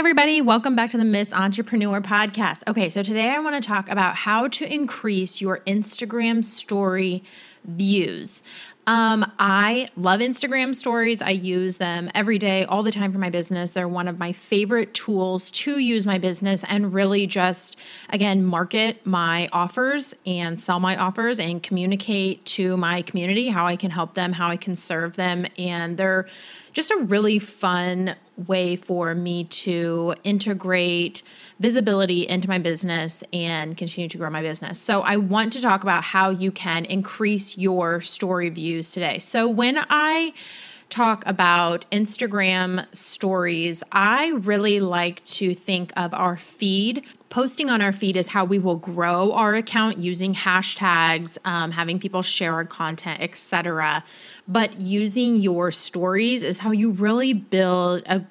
everybody. Welcome back to the Miss Entrepreneur podcast. Okay, so today I want to talk about how to increase your Instagram story views. Um, I love Instagram stories. I use them every day, all the time for my business. They're one of my favorite tools to use my business and really just, again, market my offers and sell my offers and communicate to my community how I can help them, how I can serve them. And they're just a really fun way for me to integrate visibility into my business and continue to grow my business. So, I want to talk about how you can increase your story views today. So, when I talk about Instagram stories, I really like to think of our feed. Posting on our feed is how we will grow our account using hashtags, um, having people share our content, etc. But using your stories is how you really build a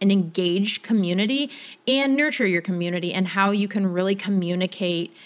an engaged community and nurture your community and how you can really communicate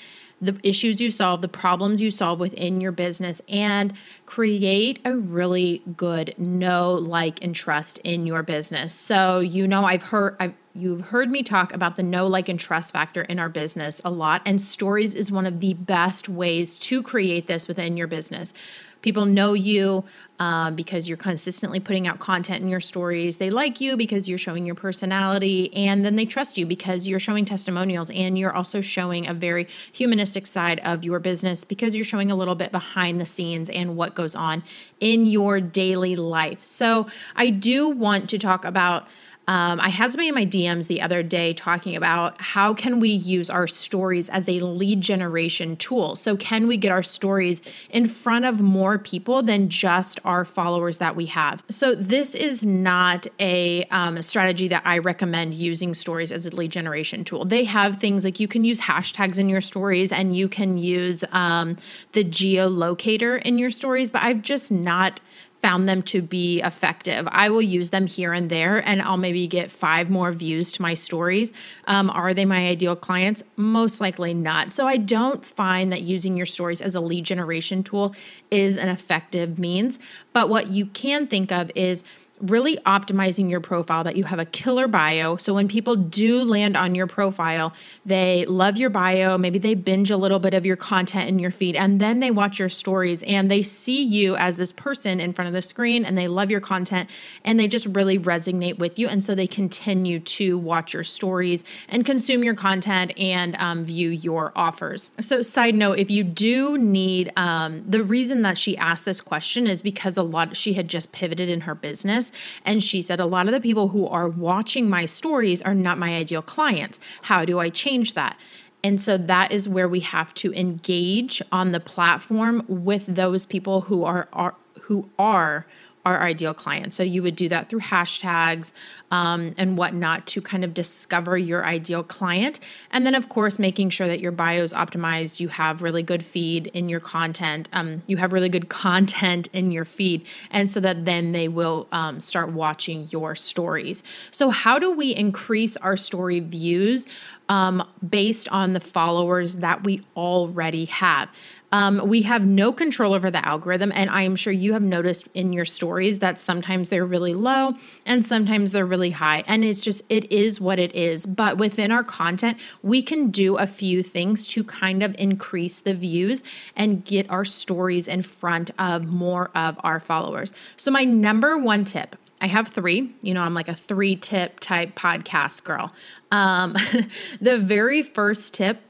the issues you solve, the problems you solve within your business, and create a really good know, like, and trust in your business. So, you know, I've heard, I've, you've heard me talk about the know, like, and trust factor in our business a lot, and stories is one of the best ways to create this within your business. People know you um, because you're consistently putting out content in your stories. They like you because you're showing your personality, and then they trust you because you're showing testimonials and you're also showing a very humanistic side of your business because you're showing a little bit behind the scenes and what goes on in your daily life. So, I do want to talk about um, I had somebody in my DMs the other day talking about how can we use our stories as a lead generation tool. So can we get our stories in front of more people than just our followers that we have? So this is not a um, strategy that I recommend using stories as a lead generation tool. They have things like you can use hashtags in your stories and you can use um, the geolocator in your stories, but I've just not found them to be effective. I will use them here and there, and I'll maybe get five more views to my stories. Um, are they my ideal clients? Most likely not. So I don't find that using your stories as a lead generation tool is an effective means. But what you can think of is really optimizing your profile that you have a killer bio. So when people do land on your profile, they love your bio, maybe they binge a little bit of your content in your feed, and then they watch your stories and they see you as this person in front of the screen and they love your content and they just really resonate with you. And so they continue to watch your stories and consume your content and um, view your offers. So, side note, if you do need, um, the reason that she asked this question is because a lot, she had just pivoted in her business and she said, A lot of the people who are watching my stories are not my ideal clients. How do I change that? And so that is where we have to engage on the platform with those people who are, are who are our ideal client. So you would do that through hashtags um, and whatnot to kind of discover your ideal client. And then, of course, making sure that your bio is optimized, you have really good feed in your content, um, you have really good content in your feed, and so that then they will um, start watching your stories. So, how do we increase our story views um, based on the followers that we already have? Um, we have no control over the algorithm. And I am sure you have noticed in your stories that sometimes they're really low and sometimes they're really high. And it's just, it is what it is. But within our content, we can do a few things to kind of increase the views and get our stories in front of more of our followers. So, my number one tip I have three. You know, I'm like a three tip type podcast girl. Um, the very first tip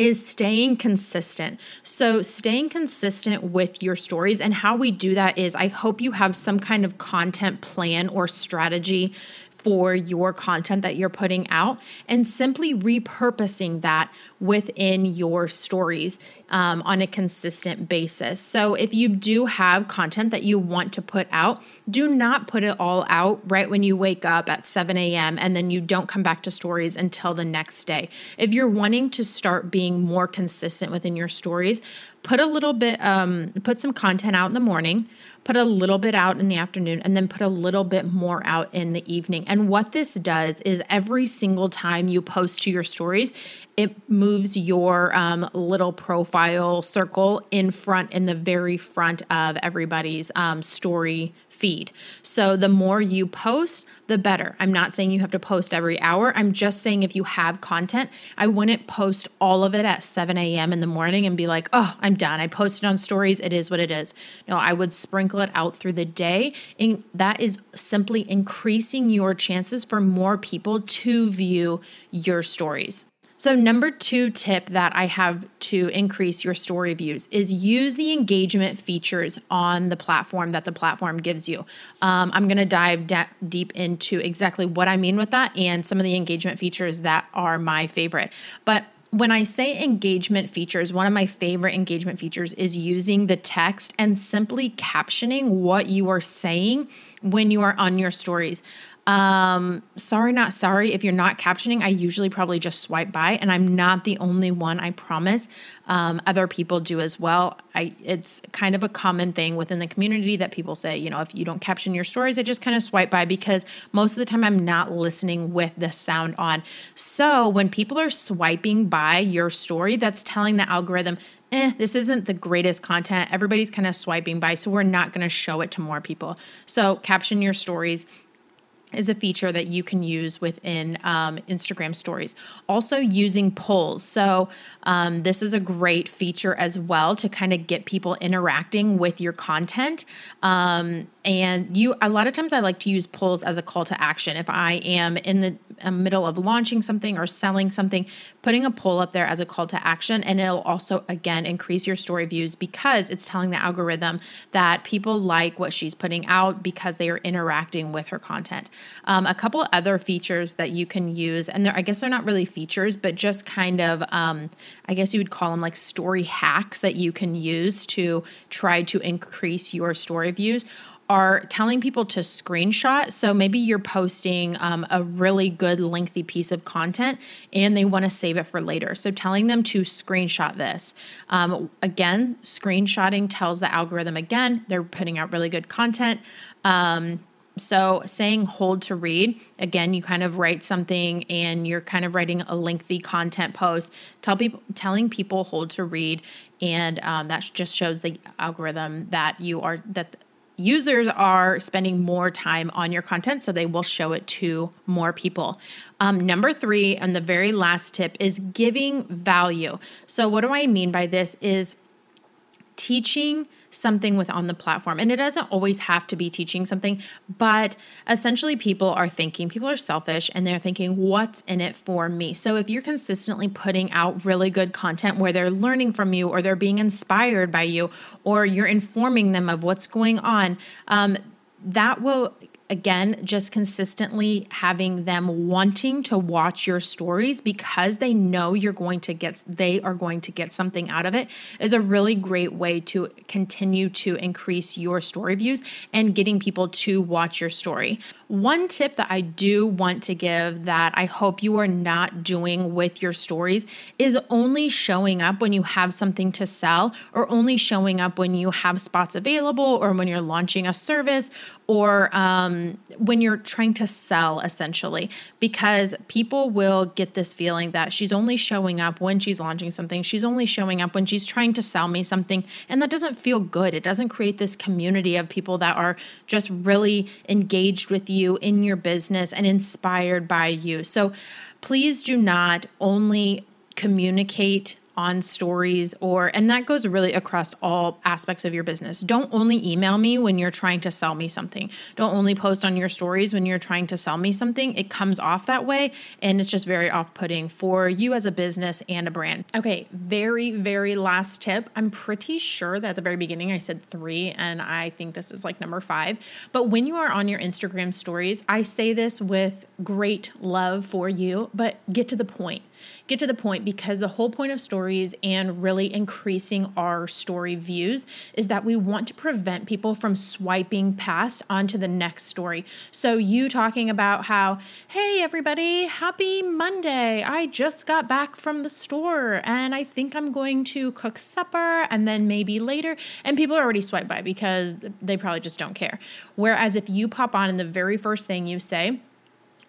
is staying consistent. So, staying consistent with your stories, and how we do that is I hope you have some kind of content plan or strategy for your content that you're putting out and simply repurposing that within your stories um, on a consistent basis. So, if you do have content that you want to put out, do not put it all out right when you wake up at 7 a.m. and then you don't come back to stories until the next day. If you're wanting to start being more consistent within your stories, put a little bit, um, put some content out in the morning, put a little bit out in the afternoon, and then put a little bit more out in the evening. And what this does is every single time you post to your stories, it moves your um, little profile circle in front, in the very front of everybody's um, story feed. So the more you post, the better. I'm not saying you have to post every hour. I'm just saying if you have content, I wouldn't post all of it at 7 a.m. in the morning and be like, oh, I'm done. I posted on stories. It is what it is. No, I would sprinkle it out through the day. And that is simply increasing your chances for more people to view your stories. So, number two tip that I have to increase your story views is use the engagement features on the platform that the platform gives you. Um, I'm going to dive de- deep into exactly what I mean with that and some of the engagement features that are my favorite. But when I say engagement features, one of my favorite engagement features is using the text and simply captioning what you are saying when you are on your stories. Um, sorry, not sorry. If you're not captioning, I usually probably just swipe by, and I'm not the only one. I promise. Um, other people do as well. I it's kind of a common thing within the community that people say, you know, if you don't caption your stories, I just kind of swipe by because most of the time I'm not listening with the sound on. So when people are swiping by your story, that's telling the algorithm eh, this isn't the greatest content. Everybody's kind of swiping by, so we're not going to show it to more people. So caption your stories is a feature that you can use within um, Instagram stories. Also, using polls. So, um, this is a great feature as well to kind of get people interacting with your content. Um, and you, a lot of times, I like to use polls as a call to action. If I am in the uh, middle of launching something or selling something, putting a poll up there as a call to action, and it'll also, again, increase your story views because it's telling the algorithm that people like what she's putting out because they are interacting with her content. Um, a couple other features that you can use, and I guess they're not really features, but just kind of, um, I guess you would call them like story hacks that you can use to try to increase your story views are telling people to screenshot. So maybe you're posting um, a really good lengthy piece of content and they want to save it for later. So telling them to screenshot this. Um, again, screenshotting tells the algorithm again they're putting out really good content. Um, so, saying hold to read, again, you kind of write something and you're kind of writing a lengthy content post, tell people, telling people hold to read, and um, that just shows the algorithm that you are that users are spending more time on your content, so they will show it to more people. Um, number three, and the very last tip is giving value. So, what do I mean by this? Is teaching something with on the platform. And it doesn't always have to be teaching something, but essentially people are thinking, people are selfish and they're thinking, what's in it for me? So if you're consistently putting out really good content where they're learning from you or they're being inspired by you or you're informing them of what's going on, um, that will again, just consistently having them wanting to watch your stories because they know you're going to get, they are going to get something out of it is a really great way to continue to increase your story views and getting people to watch your story. One tip that I do want to give that I hope you are not doing with your stories is only showing up when you have something to sell or only showing up when you have spots available or when you're launching a service or um, Um, when you're trying to sell, essentially, because people will get this feeling that she's only showing up when she's launching something. She's only showing up when she's trying to sell me something. And that doesn't feel good. It doesn't create this community of people that are just really engaged with you in your business and inspired by you. So please do not only communicate on stories or and that goes really across all aspects of your business. Don't only email me when you're trying to sell me something. Don't only post on your stories when you're trying to sell me something. It comes off that way and it's just very off-putting for you as a business and a brand. Okay, very very last tip. I'm pretty sure that at the very beginning I said 3 and I think this is like number 5. But when you are on your Instagram stories, I say this with great love for you, but get to the point get to the point because the whole point of stories and really increasing our story views is that we want to prevent people from swiping past onto the next story. So, you talking about how, hey, everybody, happy Monday. I just got back from the store and I think I'm going to cook supper and then maybe later. And people are already swiped by because they probably just don't care. Whereas if you pop on and the very first thing you say,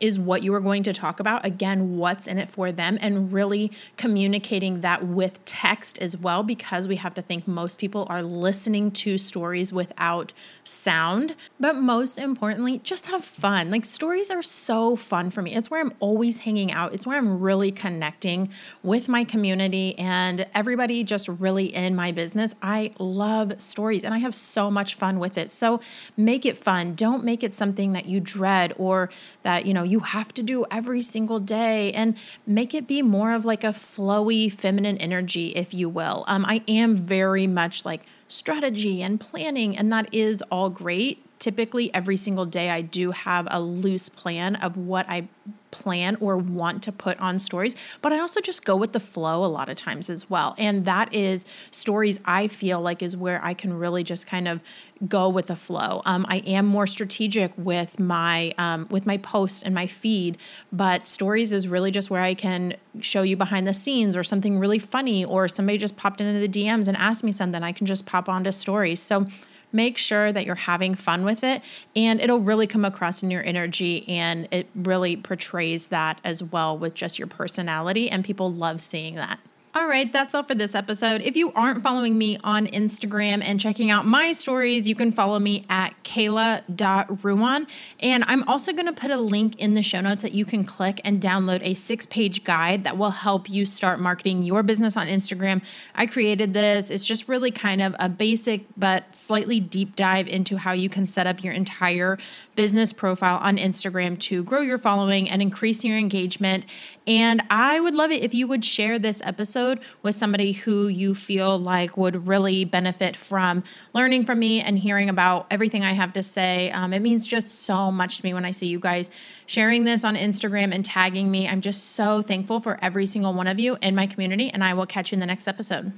is what you are going to talk about. Again, what's in it for them, and really communicating that with text as well, because we have to think most people are listening to stories without sound. But most importantly, just have fun. Like, stories are so fun for me. It's where I'm always hanging out, it's where I'm really connecting with my community and everybody just really in my business. I love stories and I have so much fun with it. So make it fun. Don't make it something that you dread or that, you know, you have to do every single day and make it be more of like a flowy feminine energy, if you will. Um, I am very much like strategy and planning, and that is all great typically every single day I do have a loose plan of what I plan or want to put on stories, but I also just go with the flow a lot of times as well. And that is stories I feel like is where I can really just kind of go with the flow. Um, I am more strategic with my um, with my post and my feed, but stories is really just where I can show you behind the scenes or something really funny or somebody just popped into the DMs and asked me something. I can just pop onto stories. So make sure that you're having fun with it and it'll really come across in your energy and it really portrays that as well with just your personality and people love seeing that. All right, that's all for this episode. If you aren't following me on Instagram and checking out my stories, you can follow me at kayla.ruan. And I'm also going to put a link in the show notes that you can click and download a six page guide that will help you start marketing your business on Instagram. I created this, it's just really kind of a basic but slightly deep dive into how you can set up your entire business profile on Instagram to grow your following and increase your engagement. And I would love it if you would share this episode episode with somebody who you feel like would really benefit from learning from me and hearing about everything I have to say. Um, it means just so much to me when I see you guys sharing this on Instagram and tagging me. I'm just so thankful for every single one of you in my community, and I will catch you in the next episode.